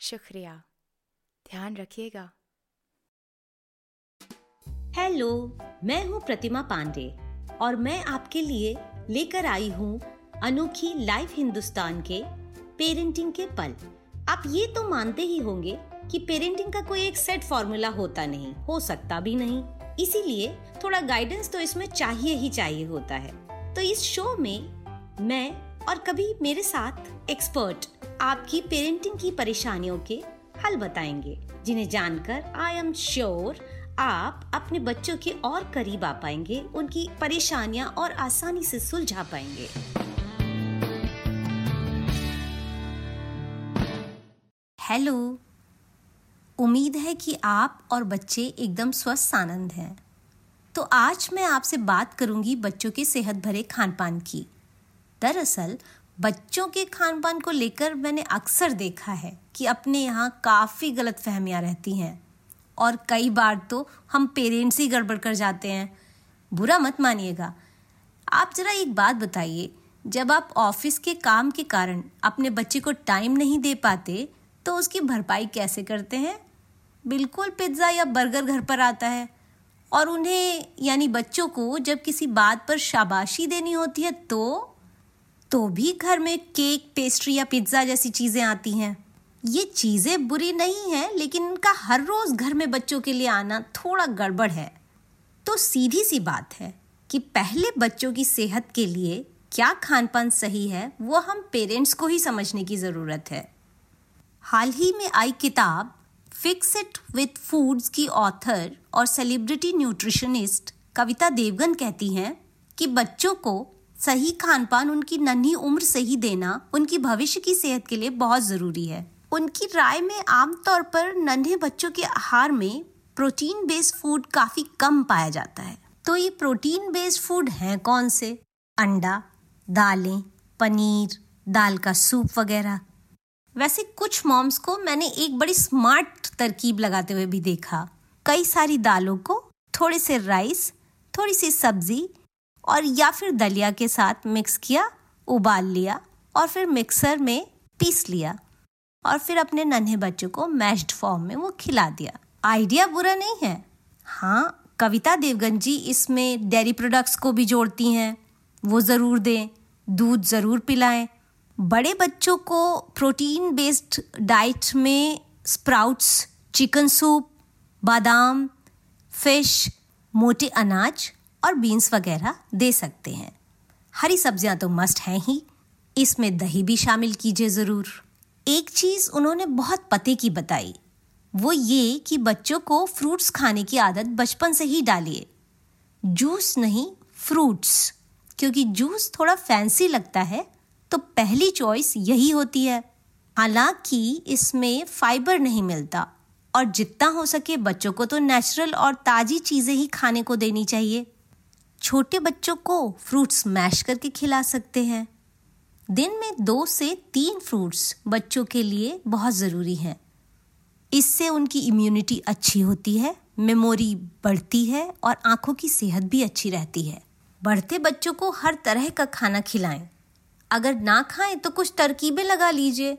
शुक्रिया। ध्यान रखिएगा। हेलो, मैं हूँ प्रतिमा पांडे और मैं आपके लिए लेकर आई हूँ अनोखी लाइव हिंदुस्तान के पेरेंटिंग के पल। आप ये तो मानते ही होंगे कि पेरेंटिंग का कोई एक सेट फॉर्मूला होता नहीं, हो सकता भी नहीं। इसीलिए थोड़ा गाइडेंस तो इसमें चाहिए ही चाहिए होता है। तो इस शो में मैं और कभी मेरे साथ एक्सपर्ट आपकी पेरेंटिंग की परेशानियों के हल बताएँगे, जिन्हें जानकर आई एम श्योर आप अपने बच्चों के और करीब आ पाएँगे, उनकी परेशानियाँ और आसानी से सुलझा पाएँगे। हेलो उम्मीद है कि आप और बच्चे एकदम स्वस्थ आनंद हैं। तो आज मैं आपसे बात करूँगी बच्चों के सेहत भरे खान पान की। दरअसल बच्चों के खान पान को लेकर मैंने अक्सर देखा है कि अपने यहाँ काफ़ी गलत फहमियाँ रहती हैं। और कई बार तो हम पेरेंट्स ही गड़बड़ कर जाते हैं। बुरा मत मानिएगा। आप ज़रा एक बात बताइए, जब आप ऑफ़िस के काम के कारण अपने बच्चे को टाइम नहीं दे पाते तो उसकी भरपाई कैसे करते हैं? बिल्कुल पिज़्ज़ा या बर्गर घर पर आता है। और उन्हें, यानी बच्चों को जब किसी बात पर शाबाशी देनी होती है तो? तो भी घर में केक पेस्ट्री या पिज़्ज़ा जैसी चीज़ें आती हैं। ये चीज़ें बुरी नहीं हैं, लेकिन इनका हर रोज़ घर में बच्चों के लिए आना थोड़ा गड़बड़ है। तो सीधी सी बात है कि पहले बच्चों की सेहत के लिए क्या खान पान सही है, वो हम पेरेंट्स को ही समझने की ज़रूरत है। हाल ही में आई किताब फिक्स इट विथ फूड्स की ऑथर और सेलिब्रिटी न्यूट्रिशनिस्ट कविता देवगन कहती हैं कि बच्चों को सही खान पान उनकी नन्ही उम्र से ही देना उनकी भविष्य की सेहत के लिए बहुत ज़रूरी है। उनकी राय में आमतौर पर नन्हे बच्चों के आहार में प्रोटीन बेस्ड फ़ूड काफ़ी कम पाया जाता है। तो ये प्रोटीन बेस्ड फ़ूड हैं कौन से? अंडा, दालें, पनीर, दाल का सूप वगैरह। वैसे कुछ मॉम्स को मैंने एक बड़ी स्मार्ट तरकीब लगाते हुए भी देखा। कई सारी दालों को, थोड़े से राइस थोड़ी सी सब्ज़ी और या फिर दलिया के साथ मिक्स किया, उबाल लिया और फिर मिक्सर में पीस लिया और फिर अपने नन्हे बच्चों को मैश्ड फॉर्म में वो खिला दिया। आइडिया बुरा नहीं है? हाँ कविता देवगन जी इसमें डेयरी प्रोडक्ट्स को भी जोड़ती हैं। वो ज़रूर दें, दूध ज़रूर पिलाएँ। बड़े बच्चों को प्रोटीन बेस्ड डाइट में स्प्राउट्स चिकन सूप बादाम फ़िश मोटे अनाज और बीन्स वगैरह दे सकते हैं। हरी सब्ज़ियाँ तो मस्ट हैं ही। इसमें दही भी शामिल कीजिए ज़रूर। एक चीज़ उन्होंने बहुत पते की बताई, वो ये कि बच्चों को फ्रूट्स खाने की आदत बचपन से ही डालिए। जूस नहीं फ्रूट्स क्योंकि जूस थोड़ा फैंसी लगता है तो पहली चॉइस यही होती है। हालाँकि इसमें फाइबर नहीं मिलता, और जितना हो सके बच्चों को तो नेचुरल और ताज़ी चीज़ें ही खाने को देनी चाहिए। छोटे बच्चों को फ्रूट्स मैश करके खिला सकते हैं। दिन में दो से तीन फ्रूट्स बच्चों के लिए बहुत ज़रूरी हैं। इससे उनकी इम्यूनिटी अच्छी होती है मेमोरी बढ़ती है और आँखों की सेहत भी अच्छी रहती है। बढ़ते बच्चों को हर तरह का खाना खिलाएँ। अगर ना खाएँ तो कुछ तरकीबें लगा लीजिए।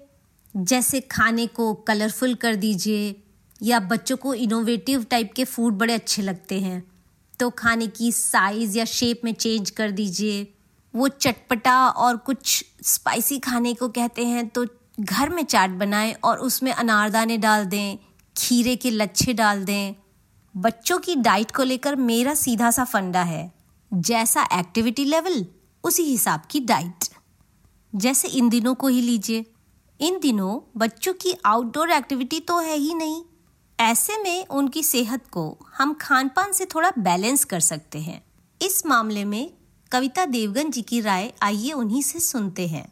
जैसे खाने को कलरफुल कर दीजिए या बच्चों को इनोवेटिव टाइप के फ़ूड बड़े अच्छे लगते हैं। तो खाने की साइज़ या शेप में चेंज कर दीजिए। वो चटपटा और कुछ स्पाइसी खाने को कहते हैं तो घर में चाट बनाएँ और उसमें अनारदाने डाल दें, खीरे के लच्छे डाल दें। बच्चों की डाइट को लेकर मेरा सीधा सा फंडा है। जैसा एक्टिविटी लेवल उसी हिसाब की डाइट जैसे इन दिनों को ही लीजिए। इन दिनों बच्चों की आउटडोर एक्टिविटी तो है ही नहीं। ऐसे में उनकी सेहत को हम खान पान से थोड़ा बैलेंस कर सकते हैं। इस मामले में कविता देवगन जी की राय आइए उन्हीं से सुनते हैं।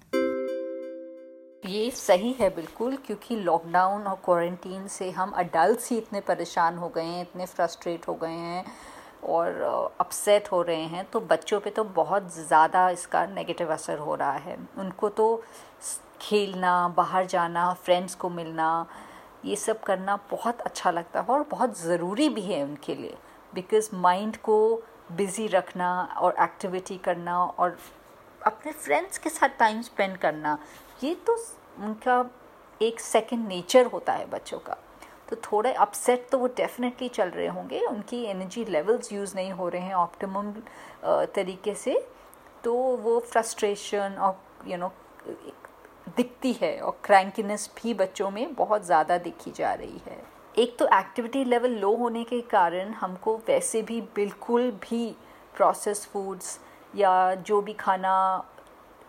ये सही है बिल्कुल, क्योंकि लॉकडाउन और क्वारंटीन से हम अडल्ट ही इतने परेशान हो गए हैं, इतने फ्रस्ट्रेट हो गए हैं और अपसेट हो रहे हैं। तो बच्चों पे तो बहुत ज़्यादा इसका नेगेटिव असर हो रहा है। उनको तो खेलना, बाहर जाना फ्रेंड्स को मिलना ये सब करना बहुत अच्छा लगता है और बहुत ज़रूरी भी है उनके लिए। बिकॉज़ माइंड को बिज़ी रखना और एक्टिविटी करना और अपने फ्रेंड्स के साथ टाइम स्पेंड करना, ये तो उनका एक सेकंड नेचर होता है बच्चों का। तो थोड़े अपसेट तो वो डेफिनेटली चल रहे होंगे, उनकी एनर्जी लेवल्स यूज़ नहीं हो रहे हैं ऑप्टिमम तरीके से। तो वो फ्रस्ट्रेशन और यू नो दिखती है और क्रैंकीनेस भी बच्चों में बहुत ज़्यादा देखी जा रही है। एक तो एक्टिविटी लेवल लो होने के कारण हमको वैसे भी बिल्कुल भी प्रोसेस फूड्स या जो भी खाना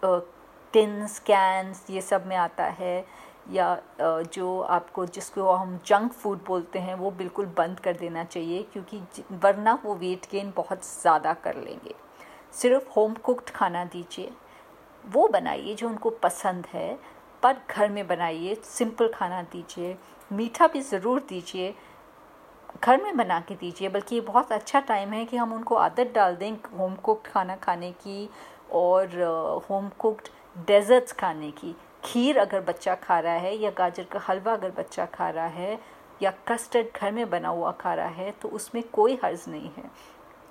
टिन्स कैंस ये सब में आता है या जो आपको जिसको हम जंक फ़ूड बोलते हैं, वो बिल्कुल बंद कर देना चाहिए क्योंकि वरना वो वेट गेन बहुत ज़्यादा कर लेंगे। सिर्फ़ होम कुक्ड खाना दीजिए। वो बनाइए जो उनको पसंद है, पर घर में बनाइए सिंपल खाना दीजिए, मीठा भी ज़रूर दीजिए, घर में बना के दीजिए, बल्कि ये बहुत अच्छा टाइम है कि हम उनको आदत डाल दें होम कुक्ड खाना खाने की और होम कुकड डेजर्ट्स खाने की। खीर अगर बच्चा खा रहा है या गाजर का हलवा अगर बच्चा खा रहा है या कस्टर्ड घर में बना हुआ खा रहा है तो उसमें कोई हर्ज नहीं है।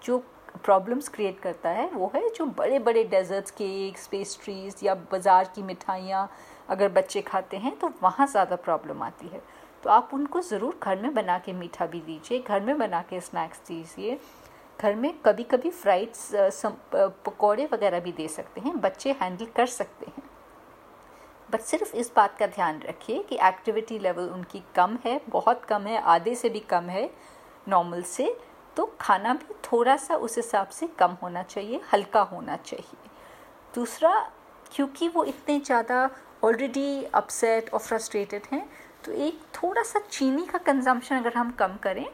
जो प्रॉब्लम्स क्रिएट करता है, वो है जो बड़े बड़े डेजर्ट्स केक्स पेस्ट्रीज या बाज़ार की मिठाइयाँ अगर बच्चे खाते हैं तो वहाँ ज़्यादा प्रॉब्लम आती है। तो आप उनको ज़रूर घर में बना के मीठा भी दीजिए, घर में बना के स्नैक्स दीजिए। घर में कभी कभी फ्राइड्स पकौड़े वगैरह भी दे सकते हैं, बच्चे हैंडल कर सकते हैं। बट सिर्फ़ इस बात का ध्यान रखिए कि एक्टिविटी लेवल उनकी कम है, बहुत कम है, आधे से भी कम है नॉर्मल से। तो खाना भी थोड़ा सा उस हिसाब से कम होना चाहिए, हल्का होना चाहिए। दूसरा, क्योंकि वो इतने ज़्यादा ऑलरेडी अपसेट और फ्रस्ट्रेटेड हैं तो एक थोड़ा सा चीनी का कंजम्पशन अगर हम कम करें,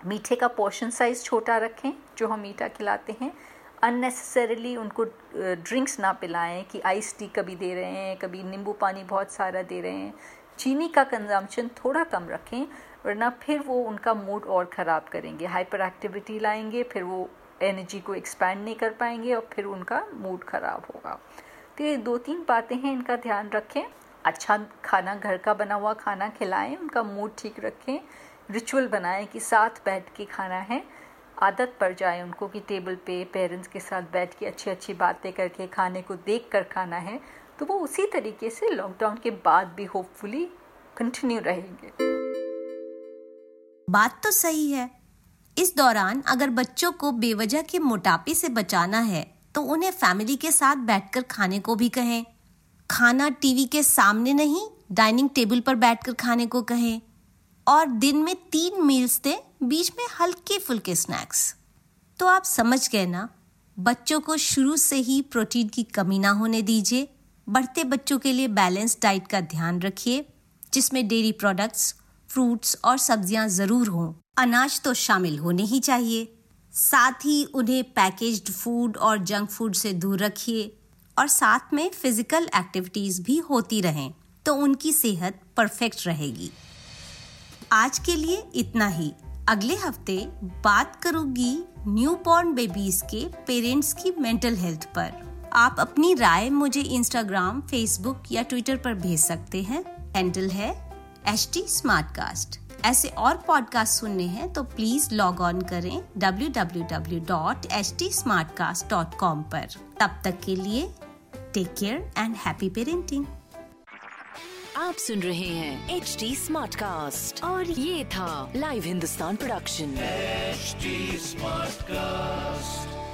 मीठे का पोर्शन साइज़ छोटा रखें, जो हम मीठा खिलाते हैं अननेसेसरीली उनको ड्रिंक्स ना पिलाएँ कि आइस टी कभी दे रहे हैं, कभी नींबू पानी बहुत सारा दे रहे हैं। चीनी का कंजम्पशन थोड़ा कम रखें वरना फिर वो उनका मूड और ख़राब करेंगे। हाइपर एक्टिविटी लाएँगे, फिर वो एनर्जी को एक्सपैंड नहीं कर पाएँगे और फिर उनका मूड ख़राब होगा। तो ये दो तीन बातें हैं, इनका ध्यान रखें। अच्छा खाना, घर का बना हुआ खाना खिलाएँ, उनका मूड ठीक रखें। रिचुअल बनाएँ कि साथ बैठ के खाना है। आदत पड़ जाए उनको कि टेबल पे पेरेंट्स के साथ बैठ के अच्छी अच्छी बातें करके, खाने को देख कर खाना है। तो वो उसी तरीके से लॉकडाउन के बाद भी होपफुली कंटिन्यू रहेंगे। बात तो सही है। इस दौरान अगर बच्चों को बेवजह के मोटापे से बचाना है तो उन्हें फैमिली के साथ बैठकर खाने को भी कहें। खाना टीवी के सामने नहीं, डाइनिंग टेबल पर बैठकर खाने को कहें। और दिन में तीन मील्स दें, बीच में हल्के फुल्के स्नैक्स तो आप समझ गए ना? बच्चों को शुरू से ही प्रोटीन की कमी ना होने दीजिए। बढ़ते बच्चों के लिए बैलेंस डाइट का ध्यान रखिए, जिसमें डेयरी प्रोडक्ट्स फ्रूट्स और सब्ज़ियाँ ज़रूर हों। अनाज तो शामिल होने ही चाहिए। साथ ही उन्हें पैकेज्ड फ़ूड और जंक फ़ूड से दूर रखिए और साथ में फ़िज़िकल एक्टिविटीज़ भी होती रहें तो उनकी सेहत परफेक्ट रहेगी। आज के लिए इतना ही। अगले हफ़्ते बात करूँगी न्यू बॉर्न बेबीज के पेरेंट्स की मेंटल हेल्थ पर। आप अपनी राय मुझे इंस्टाग्राम फेसबुक या ट्विटर पर भेज सकते हैं। हैंडल है एच टी स्मार्ट कास्ट ऐसे और पॉडकास्ट सुनने हैं तो प्लीज़ लॉग ऑन करें www.htsmartcast.com पर। तब तक के लिए take care and happy parenting आप सुन रहे हैं एच टी स्मार्ट कास्ट और ये था live Hindustan production smart cast